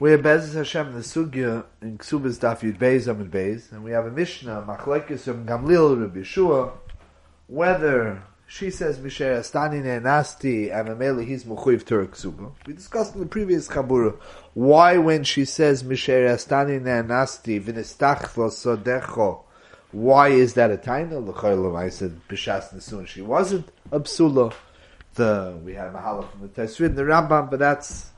We have Bezos Hashem the Sugya in Ksubas Daf Yud Beis Amid Beis, and we have a Mishnah Machlekes from Gamliel Rabbi Yeshua, whether she says Misher Astani Nasti and Mamela he's Mechuyev Tur Ksuba. We discussed in the previous Chabura why when she says Misher Astani Nasti Vinistach Sodecho, why is that a taina? L'chayla I said Bishas Nesun. She wasn't a psula. The we had a mahala from the Taisrid and the Rambam, but that's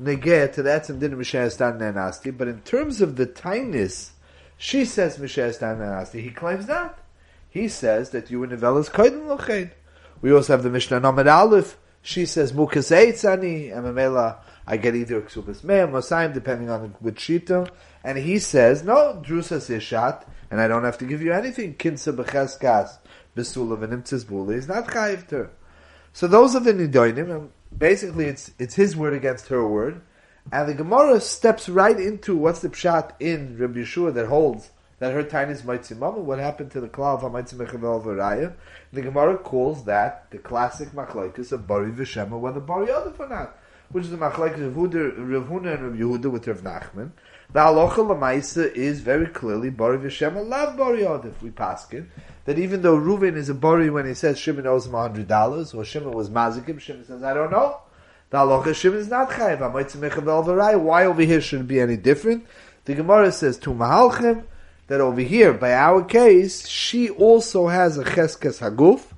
negeh to that and didn't Misher Stan Nasti. But in terms of the tainis, she says Misher Stan Nasti. He claims that. He says that you in Nevelas Koiden Lochein. We also have the Mishnah Nomad Aleph. She says Mukas Eitzani and Mamela. I get either Ksubas Me'am or Saim, depending on which shita. And he says, no, Drusas Ishat, and I don't have to give you anything. Kinsa Becheskas, Besulav and is not Chayiv So those are the Nidoinim, and basically it's, it's his word against her word. And the Gemara steps right into what's the pshat in Rabbi Yeshua that holds that her tiny is Maitzimama. What happened to the Klal of Hamaitzim Varaya? The Gemara calls that the classic machlekes of Bari Vishema, whether Bari Yodif or not, which is the machlekes of Rav Huna and Rav Yehuda with Rav Nachman. The halacha lemaisa is very clearly Bari Vishema, love Bari Yodif. We paskin that even though Reuven is a Bari when he says Shimon owes him hundred dollars, or Shimon was mazikim, Shimon says I don't know. The halacha Shimon is not chayiv. Why over here should it be any different? The Gemara says to Mahalchem that over here, by our case, she also has a cheskes haguf.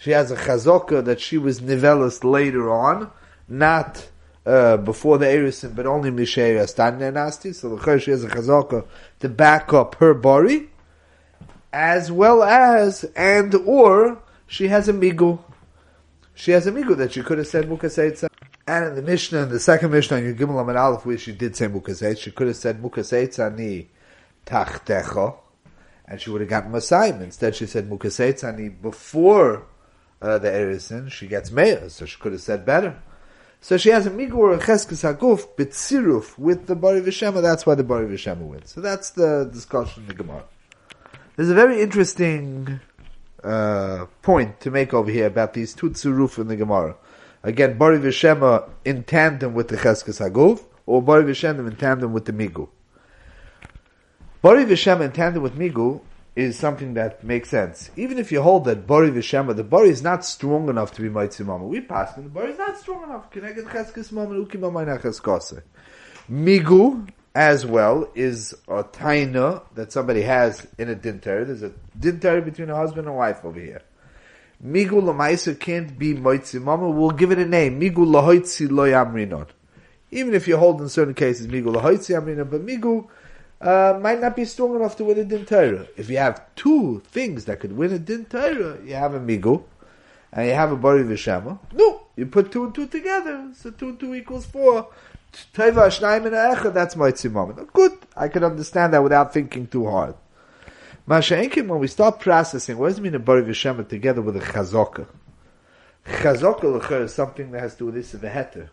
She has a chazoka that she was nivelis later on, not uh, before the Erisin, but only Misheir Astan Nasti. So the she has a chazoka to back up her bari, as well as and or she has a migu. She has a migu that she could have said mukaseitza. And in the Mishnah, in the second Mishnah, in Gimel Amid Aleph, where she did say mukaseitza, she could have said mukaseitza ni tachtecha, and she would have gotten Masayim. Instead, she said mukaseitza ni before uh, the Erisin. She gets Meir, so she could have said better. So she has a migur cheskes haguf bitziruf with the bari v'shema. That's why the bari v'shema wins. So that's the discussion in the Gemara. There's a very interesting uh, point to make over here about these two tziruf in the Gemara. Again, bari v'shema in tandem with the cheskes haguf, or bari v'shema in tandem with the migu. Bari v'shema in tandem with migu is something that makes sense. Even if you hold that Bari Vishema, the Bari is not strong enough to be Maitzi Mama. We passed the Bari is not strong enough. Migu, as well, is a taina that somebody has in a dinter. There's a dinter between a husband and wife over here. Migu lamaisa can't be Maitzi Mama. We'll give it a name. Migu lahoitzi lo yamrinon. Even if you hold in certain cases Migu lahoitzi yamrinon, but Migu uh, might not be strong enough to win a din Torah. If you have two things that could win a din Torah, you have a migu, and you have a bari v'shema. No, you put two and two together, so two and two equals four. Teva shnayim and echad, that's my tzimam. Good, I can understand that without thinking too hard. Masha'enkim, when we start processing, what does it mean a bari v'shema together with a chazokah? Chazokah is something that has to do with this of a heter.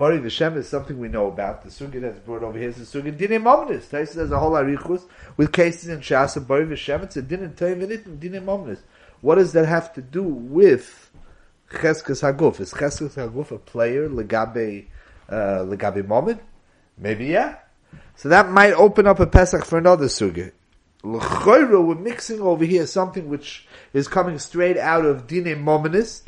Bari V'Shem is something we know about. The sugi that's brought over here is the sugi Dinim Omnis. Taisa has a whole arichus with cases in Shas of Bari V'Shem. It's a Dinim and Dinim Omnis. What does that have to do with Cheskes Haguf? Is Cheskes Haguf a player legabe uh, legabe moment? Maybe yeah. So that might open up a Pesach for another sugi. L'choyra, we're mixing over here something which is coming straight out of Dine Mominis,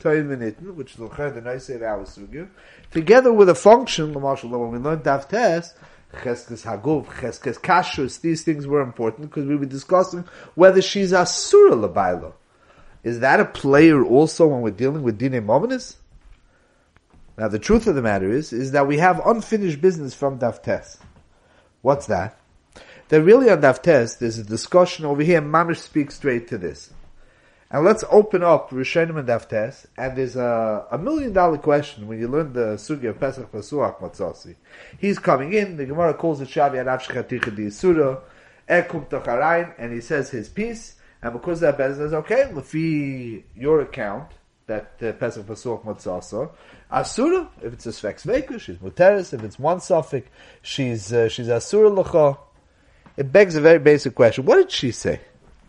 which is the nice of our sugya, together with a function, when we learned Tes, Cheskes Haguf, Cheskes Kashrus, these things were important because we were discussing whether she's a Surah Labaila. Is that a player also when we're dealing with Dine Mominis? Now the truth of the matter is, is that we have unfinished business from Daf Tes. What's that? That really on Daf Tes, there's a discussion over here, Mamish speaks straight to this. And let's open up Rishonim and Daftes, and there's a, a million dollar question when you learn the Sugi of Pesach Pasuach Matzasi. He's coming in, the Gemara calls it Shavi Anav Shechaticha Di Surah, Ekum and he says his piece, and because that Bez says, okay, Lefi, your account, that uh, Pesach Pasuach Matzasa, Asura, if it's a Svex Veku, she's Muteris, if it's one suffix, she's, uh, she's Asura Lacha. It begs a very basic question. What did she say?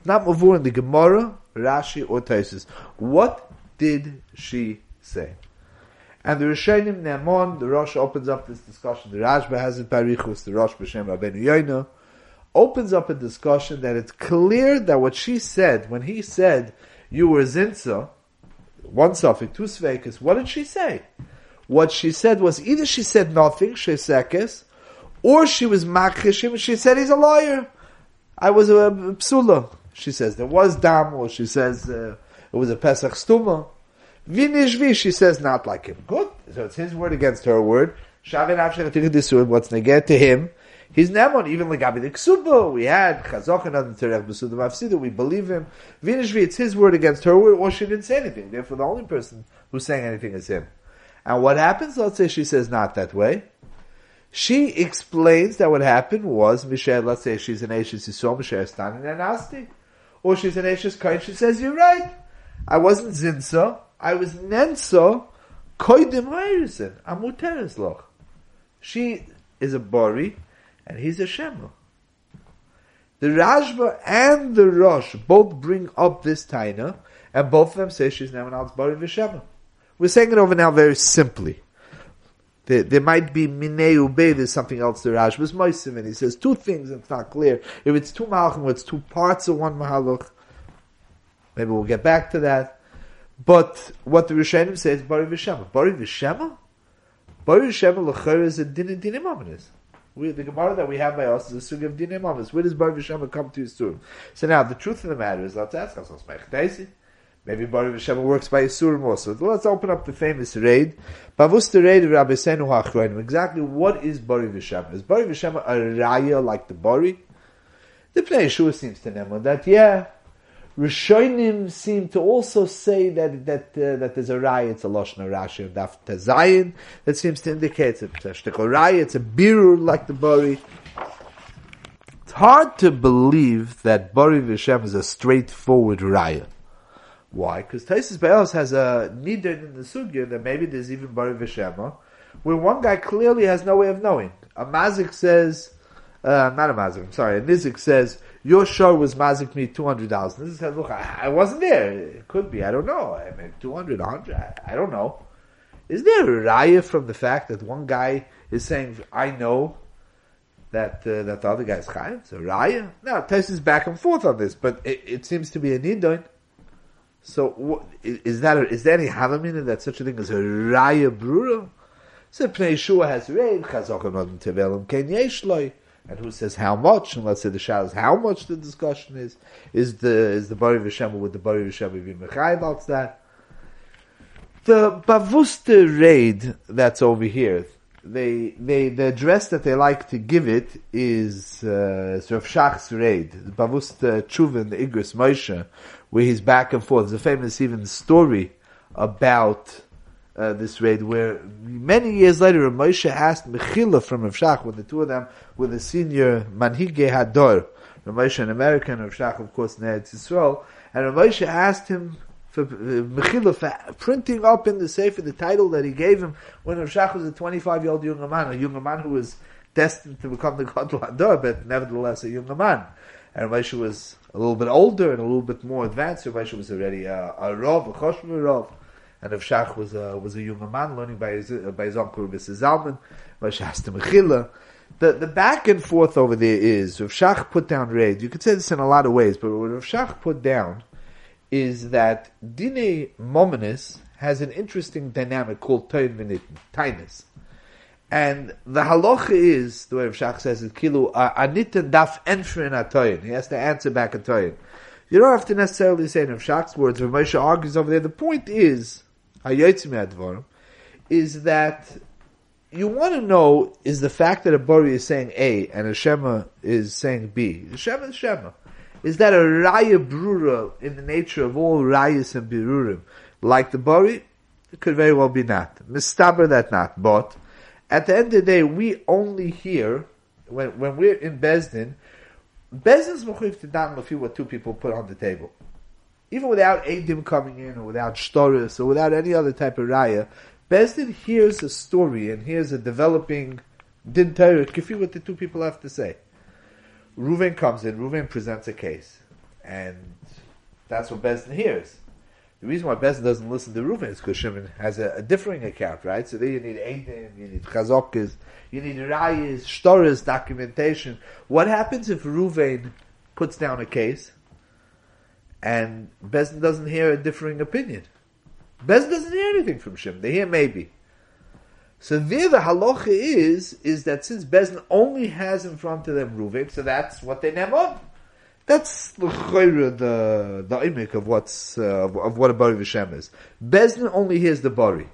Not Mavur in the Gemara, Rashi, or Taisus. What did she say? And the Rishonim Ne'amon, the Rosh opens up this discussion. The Rashba has it Barichus, the Rosh B'Shem Rabbeinu Yoina, opens up a discussion that it's clear that what she said, when he said, you were Zinsa, one suffix, two svekis, what did she say? What she said was either she said nothing, she shesekis, or she was makhishim, she said he's a lawyer. I was a, psula. She says there was dam, or she says uh, it was a pesach stuma. Vinishvi, she says not like him. Good. So it's his word against her word. Shavin Avshan what's neget to him. He's Nemon, even Legabi the Ksuba, we had Chazochan on the Terech Besuda Mafsida, we believe him. Vinishvi, it's his word against her word, or she didn't say anything. Therefore, the only person who's saying anything is him. And what happens, let's say she says not that way. She explains that what happened was, Michelle, let's say she's an Ashes Yisrael, Michelle standing there nasty. Or she's an Ashes Kain, she says, you're right. I wasn't Zinsa, I was Nensa, Koidim Hayrisin, Amuteres Loch. She is a Bori, and he's a Shema. The Rashba and the Rosh both bring up this Taina, and both of them say she's now an Altsbari Vishema. We're saying it over now very simply. There, there might be Minei Ube, there's something else the is Moisim, and he says two things, and it's not clear. If it's two Malachim, it's two parts of one Mahalach, maybe we'll get back to that. But what the Rishonim says, Bari Vishema. Bari Vishema? Bari Vishema L'cher is a din din is. We, the Gemara that we have by us is a sugi of dinei mamas. Where does Bar Vishama come to his surah? So now, the truth of the matter is, let's ask ourselves, Maybe Bar Vishama works by Yisurim also. So let's open up the famous raid. Pavus the raid of Rabbi Senu. Exactly what is Bari Vishama? Is Bari Vishama a raya like the Bari? The Pnei Yeshua seems to know that, yeah, Rishonim seem to also say that that uh, that there's a raya, it's a lashon Rashi of Daf Tazayin that seems to indicate it's a raya, it's a birur like the bari. It's hard to believe that bari v'shem is a straightforward raya. Why? Because Taisus Be'elos has a nidin in the sugya that maybe there's even bari v'shema, where one guy clearly has no way of knowing. A mazik says, uh, not a mazik, I'm sorry, a nizik says your show was mazik me two hundred dollars. This said, look, I, I, wasn't there. It could be. I don't know. I mean, 200, 100, I, I don't know. Is there a raya from the fact that one guy is saying, I know that uh, that the other guy's chayim? It's a raya. Now, Tes is back and forth on this, but it, it seems to be a nidon. So, is that is there any halamin that such a thing as a raya brura? So, Pnei Shua has read chazok anodin tevelim ken yesh loy and who says how much, and let's say the shah is how much the discussion is, is the, is the Bari Vishema with the Bari Vishema be Mechai about that? The Bavusta raid that's over here, they, they, the address that they like to give it is, uh, Rav Shach's raid, Bavusta Chuvin, the Igris Moshe, where he's back and forth. There's a famous even story about, uh, this raid, where many years later, Moshe asked Mechila from Rav Shach, when the two of them were the senior Manhige Hador, Rav Moshe an American, Rav Shach, of course, in Eretz Yisrael, and Rav Moshe asked him for uh, Mechila for printing up in the Sefer the title that he gave him when Rav Shach was a 25 year old young man, a young man who was destined to become the Gadol Hador, but nevertheless a young man. And Moshe was a little bit older and a little bit more advanced. Moshe was already a, a Rav, a Choshmer Rav and Rav Shach was a, was a young man learning by his, uh, by his uncle Mrs. Zalman, Rav Shasta Mechila. The, the back and forth over there is, Rav Shach put down raid. You could say this in a lot of ways, but what Rav Shach put down is that Dine Mominus has an interesting dynamic called Toyin Vinitin, Tainus. And the halacha is, the way Rav Shach says it, Kilu, Anitin daf enfrin atoyin. He has to answer back a toyin. You don't have to necessarily say in Rav Shach's words, Rav Moshe argues over there. The point is, is that you want to know is the fact that a Bari is saying A and a Shema is saying B. Shema is Shema. Is that a Raya Brura in the nature of all Rayas and Birurim? Like the Bari? It could very well be not. Mistaber that not. But at the end of the day, we only hear, when, when we're in Bezdin, Bezdin's Mechuyv to Dan what two people put on the table even without Adim coming in, or without Shtoris, or without any other type of Raya, Bezdin hears a story and hears a developing Din Torah, Kifi what the two people have to say. Ruven comes in, Ruven presents a case, and that's what Bezdin hears. The reason why Bezin doesn't listen to Reuven is because Shimon has a, a, differing account, right? So there you need Eidim, you need Chazokas, you need Rayas, Shtoras, documentation. What happens if Reuven puts down a case and Bezin doesn't hear a differing opinion? Bezin doesn't hear anything from Shimon. They hear maybe. So there the halacha is, is that since Bezin only has in front of them Reuven, so that's what they name on. That's the the the imik of what's uh, of, what a bari v'shem is. Bezdin only hears the bari.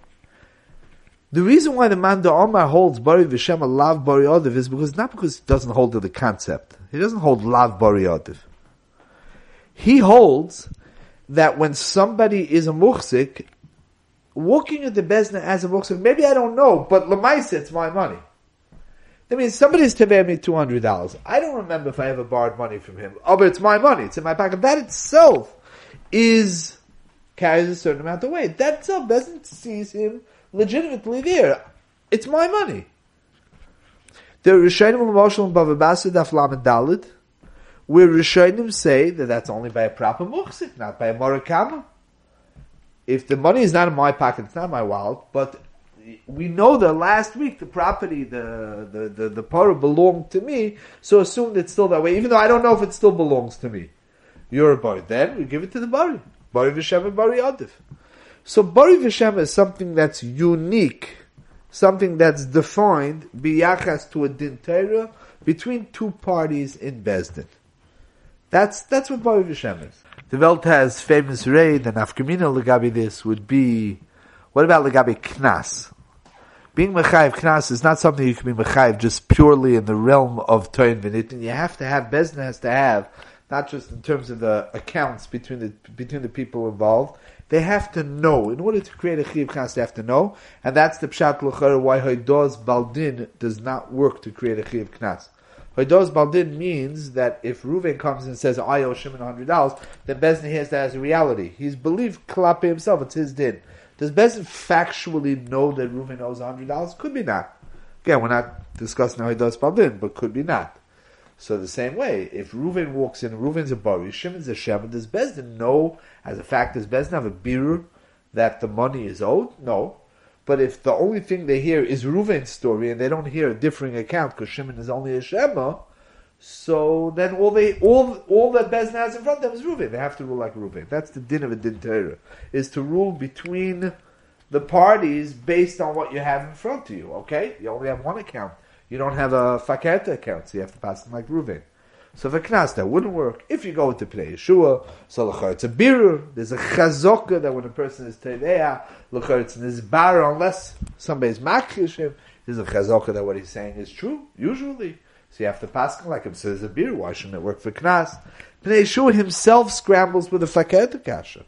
The reason why the man the Omar holds bari v'shem a lav bari odiv is because not because he doesn't hold to the concept. He doesn't hold lav bari odiv. He holds that when somebody is a muhsik, walking at the bezna as a muhsik, maybe I don't know, but lemaisa it's my money. I mean, somebody's teveh me two hundred dollars. I don't remember if I ever borrowed money from him. Oh, but it's my money. It's in my pocket. That itself is carries a certain amount of weight. That itself doesn't seize him legitimately there. It's my money. The Rishonim L'Moshel and Bava Basra Daf Lamed Dalit, where Rishonim say that that's only by a proper muhsik, not by a morakama. If the money is not in my pocket, it's not in my wallet, but we know that last week the property, the the the, the part belonged to me, so assume it's still that way, even though I don't know if it still belongs to me. You're a bari. Then we give it to the bari. Bari v'shem and bari adif. So bari v'shem is something that's unique, something that's defined biyachas to a din between two parties in Bezdin. That's that's what bari v'shem is. The Welt has famous raid, and Afkamina Lagabi this would be what about Lagabi Knas? Being mechayiv knas is not something you can be mechayiv just purely in the realm of toin v'nitin. You have to have bezna has to have not just in terms of the accounts between the between the people involved. They have to know in order to create a chiv knas. They have to know, and that's the pshat l'char why hoidos baldin does not work to create a chiv knas. Hoidos baldin means that if Reuven comes and says I owe Shimon hundred dollars, then Bezdin has that as a reality. He's believed klape himself; it's his din. Does Bezin factually know that Reuven owes hundred dollars? Could be not. Again, we're not discussing how he does Paldin, but could be not. So the same way, if Reuven walks in, Reuven's a bari, Shimon's a Shem, does Bezdin know, as a fact, does Bezdin have a birur that the money is owed? No. But if the only thing they hear is Reuven's story and they don't hear a differing account because Shimon is only a Shema, so then all they all all that Bezna has in front of them is Reuven. They have to rule like Reuven. That's the din of a din Torah, is to rule between the parties based on what you have in front of you. Okay, you only have one account. You don't have a faketa account, so you have to pass them like Reuven. So for knas that wouldn't work. If you go into Pnei Yeshua, so it's a birur. There's a chazoka that when a person is tereya, lechar it's nizbar unless somebody's makish him. There's a chazoka that what he's saying is true. Usually. So you have to pass like him. So there's a beer. Why shouldn't it work for Knas? Pnei Yeshua himself scrambles with a faket kasha.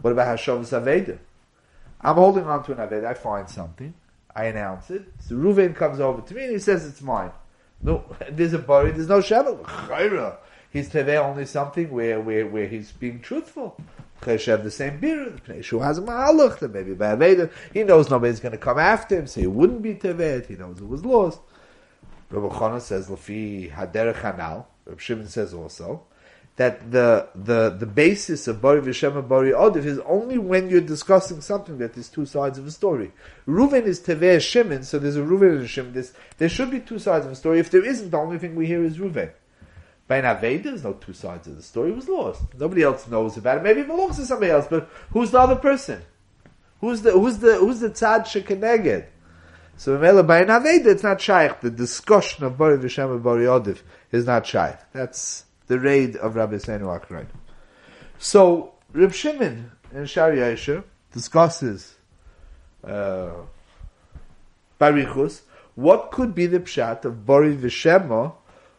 What about Hashav's Aveda? I'm holding on to an Aveda. I find something. I announce it. So Ruven comes over to me and he says it's mine. No, there's a body. There's no Shabbat. He's teveh only something where, where, where he's being truthful. Chesh have the same beer. The Yeshua has a mahalach. Maybe by Aveda. He knows nobody's going to come after him, so he wouldn't be teveh. He knows it was lost. Rabbi Chana says Lafi Haderech Hanal. Rabbi Shimon says also that the the the basis of Bari V'Shem and Bari Odiv is only when you're discussing something that there's two sides of a story. Reuven is Teveh Shimon, so there's a Reuven and a Shimon. There's, there should be two sides of a story. If there isn't, the only thing we hear is Reuven. By Naved, there's no two sides of the story. It was lost. Nobody else knows about it. Maybe it belongs to somebody else, but who's the other person? Who's the who's the who's the tzad shekeneged? So by Aveda, it's not shaykh. The discussion of Bari V'Shem and Bari Odif is not shaykh. That's the raid of Rabbi Seinu Akrayt. So Reb Shimon in Shari Yesher discusses uh, Barichus. What could be the pshat of Bari V'Shema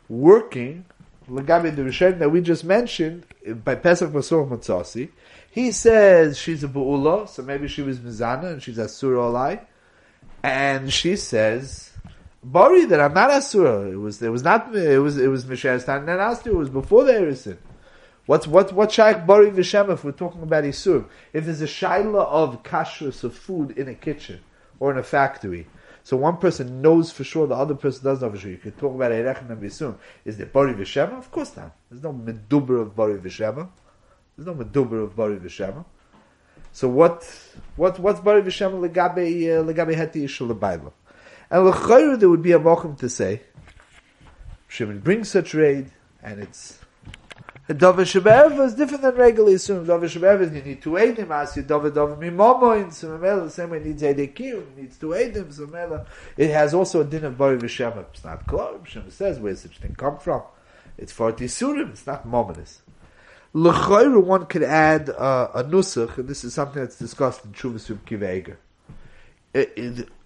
working Lagabi the Rishen that we just mentioned by Pesach Masor Matzasi? He says she's a Bu'ula, so maybe she was Mizana and she's Asura Olai and she says, "Bari that I'm not asura. It was it was not it was it was Misharistan and Astur. It was before the Erisin. What's what what shaykh Bari Vishem if we're talking about Isur? If there's a shaila of kashrus of food in a kitchen or in a factory, so one person knows for sure, the other person doesn't know for sure. You can talk about Erechem and Visum. Is there Bari Vishema? Of course not. There's no meduber of Bari Vishema. There's no meduber of Bari Vishema. So what, what, what's Bari V'Shem legabe, uh, legabe heti isha lebaila? And l'chayru there would be a mochum to say, Shimon brings such raid, and it's Dova Shebev is different than regular Yisum. Dova Shebev you need to aid him, as you Dova Dova Mimomo in Sumamela, the same way needs Edekim, needs to aid him, Sumamela. It has also a din of Bari V'Shem. It's not Klor, Shem says, where such thing come from? It's for Tisurim, it's not Mominus. L'chayru, one could add uh, a nusach, and this is something that's discussed in Chuvas Yub Kiveger.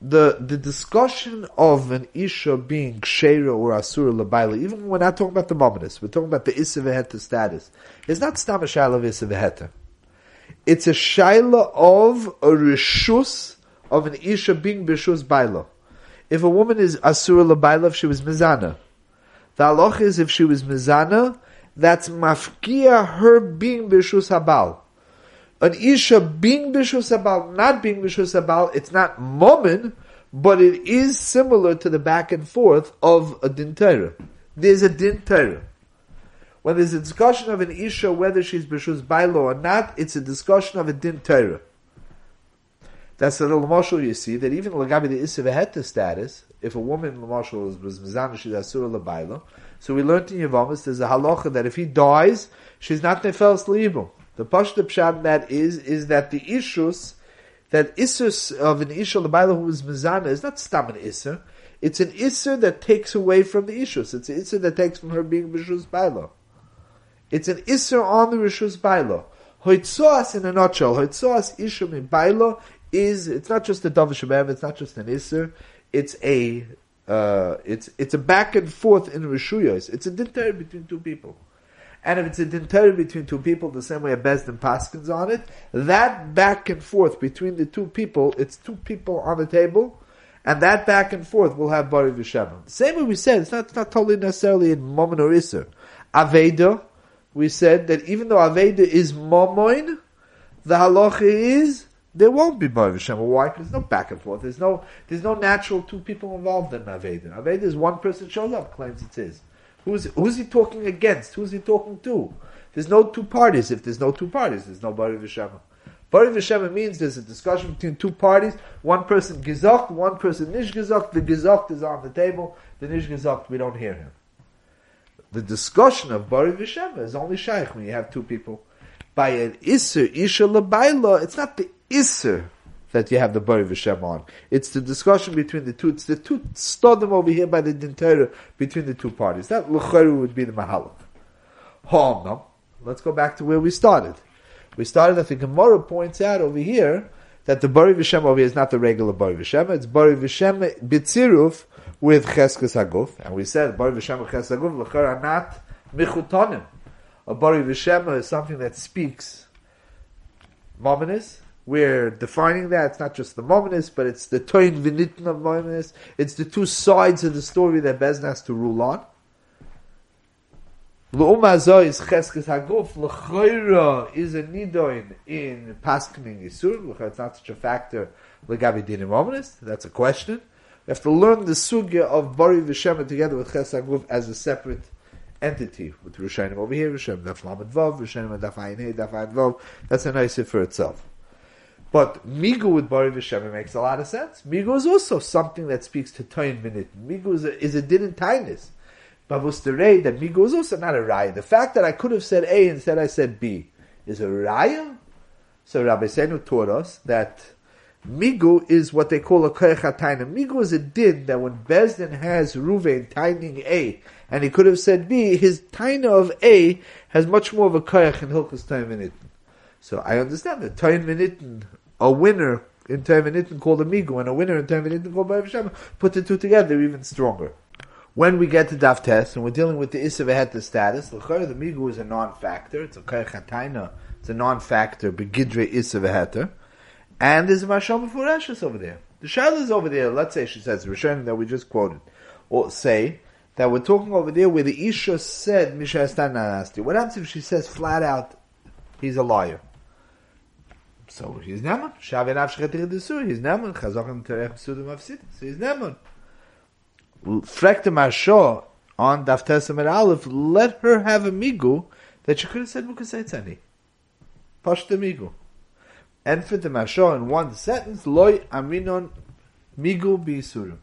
The the discussion of an isha being ksheira or asura labaila, even when we're not talking about the mominus, we're talking about the issa veheta status. It's not stam a shaila of issa veheta. It's a shaila of a rishus of an isha being bishus baila. If a woman is asura labaila, if she was mizana, the halach is if she was mizana, that's mafkia her being bishus habal. An isha being bishus habal, not being bishus habal, it's not momin, but it is similar to the back and forth of a din There's a din When there's a discussion of an isha whether she's bishus bailo or not, it's a discussion of a din That's the little you see that even lagabi the isha status, if a woman l'mashal was mizana she's asura labailo, so we learned in Yavamas there's a halacha that if he dies, she's not nefels leibum. The pashta pshat that is is that the issues that isus of an isha lebaila who is mizana is not stam an isser. It's an isser that takes away from the issues. It's an isser that takes from her being rishus baila. It's an isser on the rishus baila. Hoitzoas in a nutshell, hoitzoas isha min baila is it's not just a davar it's not just an isser. It's a uh, it's it's a back and forth in rishuyos. It's a dinter between two people. And if it's a dinter between two people, the same way a Bezdin paskins on it, that back and forth between the two people, it's two people on the table, and that back and forth will have Bari. The same way we said, it's not, it's not totally necessarily in Momin or Isser. Aveda, we said that even though Aveda is Momoin, the halacha is there won't be Bari V'Shem. Why? Because there's no back and forth. There's no there's no natural two people involved in Aveda. Aveda is one person shows up, claims it's his. Who's who's he talking against? Who's he talking to? There's no two parties. If there's no two parties, there's no Bari V'Shem. Bari V'Shem means there's a discussion between two parties. One person gizocht, one person nish gizocht. The gizocht is on the table. The nish gizocht, we don't hear him. The discussion of Baruch Hashem is only shaykh when you have two people. By an iser isha labaila, it's not the Isser that you have the Bari V'Shem on. It's the discussion between the two. It's the two stodim over here by the Dintera between the two parties. That L'charu would be the Mahalach. Ha'amnam. Let's go back to where we started. We started that the Gemara points out over here that the Bari V'Shem over here is not the regular Bari V'Shem. It's Bari V'Shem Bitziruf with Cheskes Haguf. And we said Bari V'Shem Cheskes Haguf L'char are not Michutonim. A Bari V'Shem is something that speaks Mominus, we're defining that. It's not just the Mominus, but it's the Toin Vinitin of Mominus. It's the two sides of the story that Bezin has to rule on. Is cheskes haguf. L'chayra is a nidoin in paskening yisur. It's not such a factor. L'gavi dinim ominous. That's a question. We have to learn the sugya of Bari V'Shema together with ches haguf as a separate entity. With Rishonim over here, Rishonim daf lamed vav, Rishonim daf ayin daf ayin vav. That's a nice for itself. But Migu with Bari V'Shem makes a lot of sense. Migu is also something that speaks to Toin Minit. Migu is a, is a din in tightness. Bavus the Ray, that Migu is also not a Raya. The fact that I could have said A instead I said B is a Raya. So Rabbi Senu taught us that Migu is what they call a Koyach Migu is a din that when Bezdin has Ruvain tining A, and he could have said B, his taina of A has much more of a Koyach in Hilchus Taininitin. So I understand that Taininitin a winner in Terminitin called Amigo and a winner in Terminitin called Bari V'Shem, put the two together, even stronger. When we get to Daf Test and we're dealing with the Issa status, the Migu is a non-factor, it's a Kaychataina, it's a non-factor, Begidre Issa and there's a Mashal Mefurashis over there. The Shaila is over there, let's say she says, Rishonim that we just quoted, or say, that we're talking over there where the Isha said Misha What happens if she says flat out, he's a liar? So he's Neman. Shavin Avshchet Desur, he's Neman. Chazochem Terech Sudim Avsid, so he's Neman. Frekte Marsho on Daf Tesam Aleph, let her have a migu that she could have said Mukasetzani. Pashta migu. and for the Mashor in one sentence, loy aminon migu bisurim.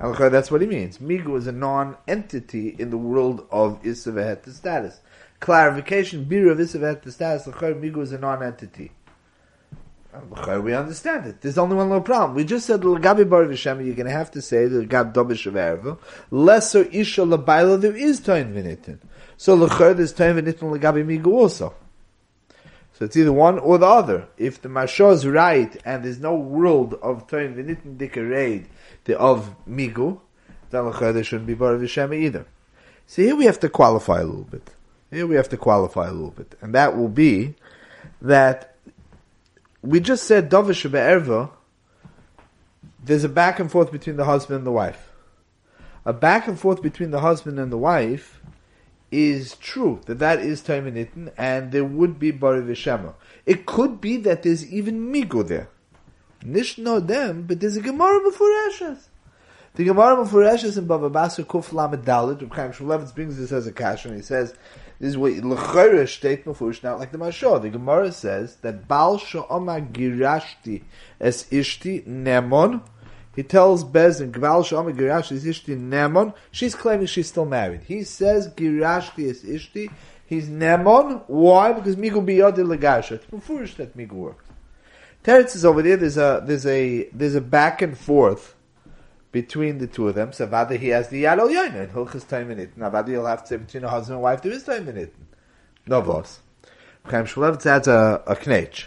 That's what he means. Migu is a non-entity in the world of Isavehet status. Clarification, Bir of Isavehet status, Migu is a non-entity. We understand it. There's only one little problem. We just said Lagabi Bar Vishem, you're to have to say the Gab Dobish of Erva. Lesser Isha Labaila, there is Toin Vinitin. So Lachar, there's Toin Vinitin Lagabi Migu also. So it's either one or the other. If the Mashah is right and there's no world of Toin Vinitin Dikareid of Migu, then Lachar, there shouldn't be Bar Vishem either. So here we have to qualify a little bit. Here we have to qualify a little bit. And that will be that we just said Dovish Erva, there's a back and forth between the husband and the wife. A back and forth between the husband and the wife is true, that that is Taiminitin, and there would be Bari Vishema. It could be that there's even Migo there. Nish know them, but there's a Gemara before Ashes. The Gemara before Ashes in Bava Basra Kuf Lamed Dalit, Reb Chaim Shmulevitz brings this as a cash, and he says, this is what Lechayra state Mafush, like the Mashah. The Gemara says that Baal Sha'oma Girashti es Ishti Nemon. He tells Bezin, Gval Sha'oma Girashti es Ishti Nemon. She's claiming she's still married. He says Girashti es Ishti. He's Nemon. Why? Because Migu biyodi legasha. It's Mafush that Migu works. Teretz is over there. There's a there's a there's a back and forth between the two of them. So Vada he has the Yad Ol Yoina and Hilchas time in it. Now Vada you'll have to say between a husband and wife there is time in it. No vos. Chaim Shmulevitz adds a, a knech.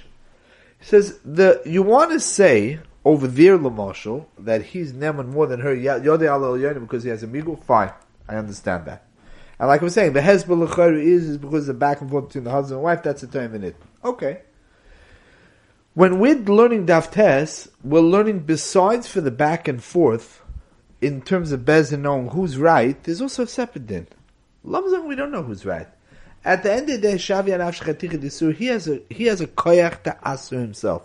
He says the you want to say over there Lamarshal that he's Neman more than her Yod Al Yoina because he has a migu. Fine, I understand that. And like I was saying, the Hezbollah is is because of the back and forth between the husband and wife. That's a time in it. Okay. When we're learning Daftes, we're learning besides for the back and forth, in terms of Bezin knowing who's right, there's also a separate din. Lamzang, we don't know who's right. At the end of the day, Shavi Anaf he has a he has a koyach to asu himself.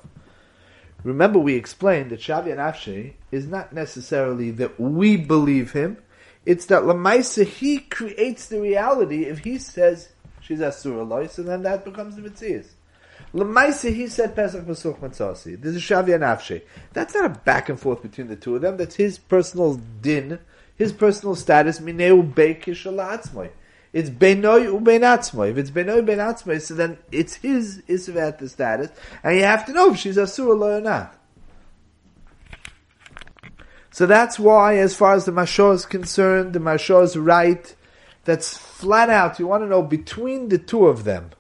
Remember, we explained that Shavi Anafshi is not necessarily that we believe him. It's that Lamaisa he creates the reality. If he says she's asura lois, so then that becomes the mitzvah. Lemaisa, he said Pesach Masuch Matzasi. There's a Shavia Nafshe. That's not a back and forth between the two of them. That's his personal din, his personal status. Mineu Beikishalatzmoy. It's Benoi Ubeinatzmoy. If it's Benoi Ubeinatzmoy, so then it's his Isvat the status, and you have to know if she's Asura or not. So that's why, as far as the Mashor is concerned, the Mashor is right. That's flat out. You want to know between the two of them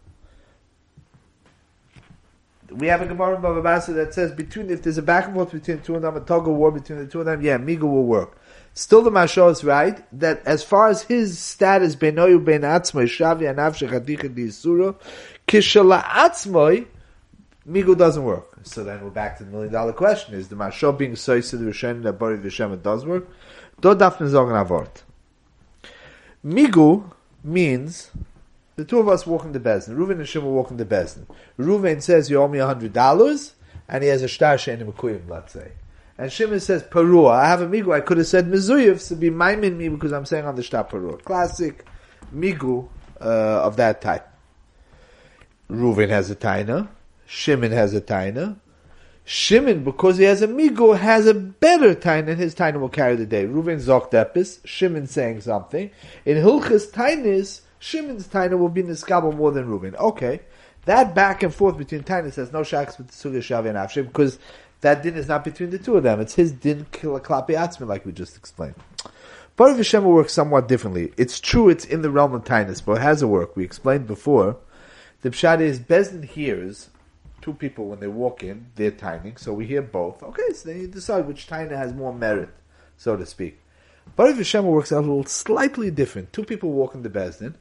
we have a Gemara in Basra that says between if there's a back and forth between two of them, a tug of war between the two of them, yeah, Miga will work. Still, the Mashal is right that as far as his status benoyu ben atzmoy shavi anav shechadicha diisura kishala atzmoy Migu doesn't work. So then we're back to the million dollar question: Is the Mashal being so to the Rishonim that Bari Vishem does work? Do dafne zogen avort. Migu means the two of us walk in the Bezdin. Reuven and Shimon walk in the Bezdin. Reuven says, you owe me a hundred dollars, and he has a shtar shein mekuyim, let's say. And Shimon says, Parua, I have a migu, I could have said Mizuyev, to be miming me because I'm saying on the shtar Parua. Classic migu uh, of that type. Reuven has a taina. Shimon has a taina. Shimon, because he has a migu, has a better taina, and his taina will carry the day. Reuven zoktepis, Shimon saying something. In Hilchas tainis, Shimon's Taina will be Niskabel more than Reuben. Okay. That back and forth between Taina says no shaks with Suga Shavi and Afshim because that din is not between the two of them. It's his din klapi atzmi like we just explained. Bari V'Shem will work somewhat differently. It's true it's in the realm of Tainus, but it has a work. We explained before. The pshat is Bezdin hears two people when they walk in, they're timing, so we hear both. Okay, so then you decide which taina has more merit, so to speak. Bari V'Shem works out a little slightly different. Two people walk in the Bezdin,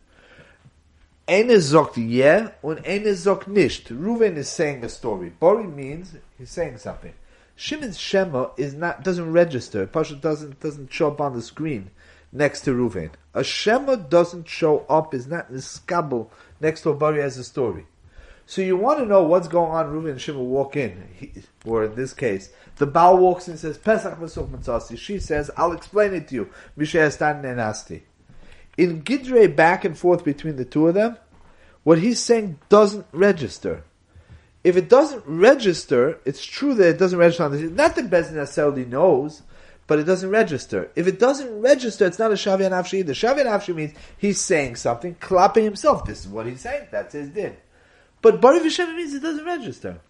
Eine sagt yeah und eine sagt nicht. Reuven is saying a story. Bori means he's saying something. Shimon's Shema is not doesn't register. Pasha doesn't doesn't show up on the screen next to Reuven. A Shema doesn't show up is not in the skabel next to a Bari as a story. So you want to know what's going on. Reuven and Shimon walk in, he, or in this case, the Baal walks in and says Pesach Masuk Matzasi. She says, "I'll explain it to you." Mishay Stan Nenasti in Gidre back and forth between the two of them, what he's saying doesn't register. If it doesn't register, it's true that it doesn't register on the not that Bezin necessarily knows, but it doesn't register. If it doesn't register, it's not a Shavi Nafshi either. Shavi Nafshi means he's saying something, clapping himself. This is what he's saying. That's his din. But Bari V'Shem means it doesn't register.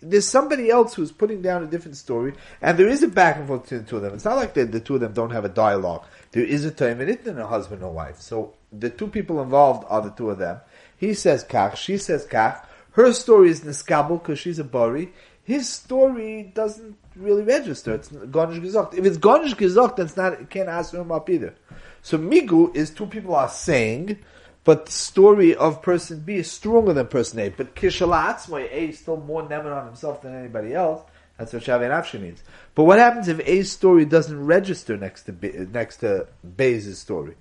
There's somebody else who's putting down a different story, and there is a back and forth between the two of them. It's not like the, the two of them don't have a dialogue. There is a time in it and a husband or wife. So the two people involved are the two of them. He says kach, she says kach. Her story is niskabel because she's a bari. His story doesn't really register. It's Gonish Gezocht. If it's Gonish Gezocht, then it's not, it can't ask him up either. So Migu is two people are saying, but the story of person B is stronger than person A. But Kishalatzmoy, A is still more neman on himself than anybody else. That's what Shavi Nafshi means. But what happens if A's story doesn't register next to B, next to B's story?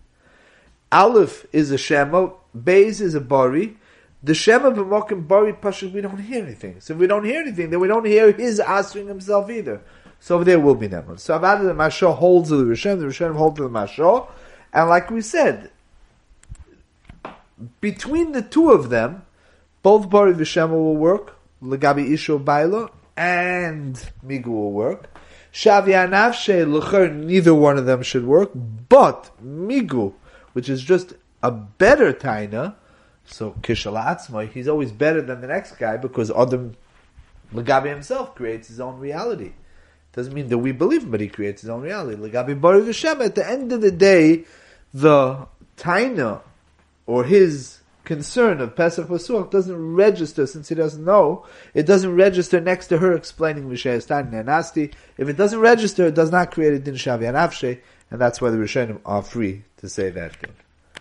Aleph is a Shema, Bez is a Bari, the Shema b'mokim bari pashut, we don't hear anything. So if we don't hear anything, then we don't hear his answering himself either. So there will be never. So Avad the Mashah holds to the Rishonim, the Rishonim hold to the Mashah, and like we said, between the two of them, both Bari Vishema will work, Legabi Isho Baila, and Migu will work. Shavi Anavshe, Lecher, neither one of them should work, but Migu, which is just a better Taina, so Kishalatzma, he's always better than the next guy because Adam Lagabi himself creates his own reality. Doesn't mean that we believe him, but he creates his own reality. Lagabi Bari V'Shem, at the end of the day, the Taina, or his concern of Pesach Pasuach doesn't register since he doesn't know. It doesn't register next to her explaining Mishayas Tanya. If it doesn't register, it does not create a Din Shavi Anavshe, and that's why the Rishonim are free to say that thing.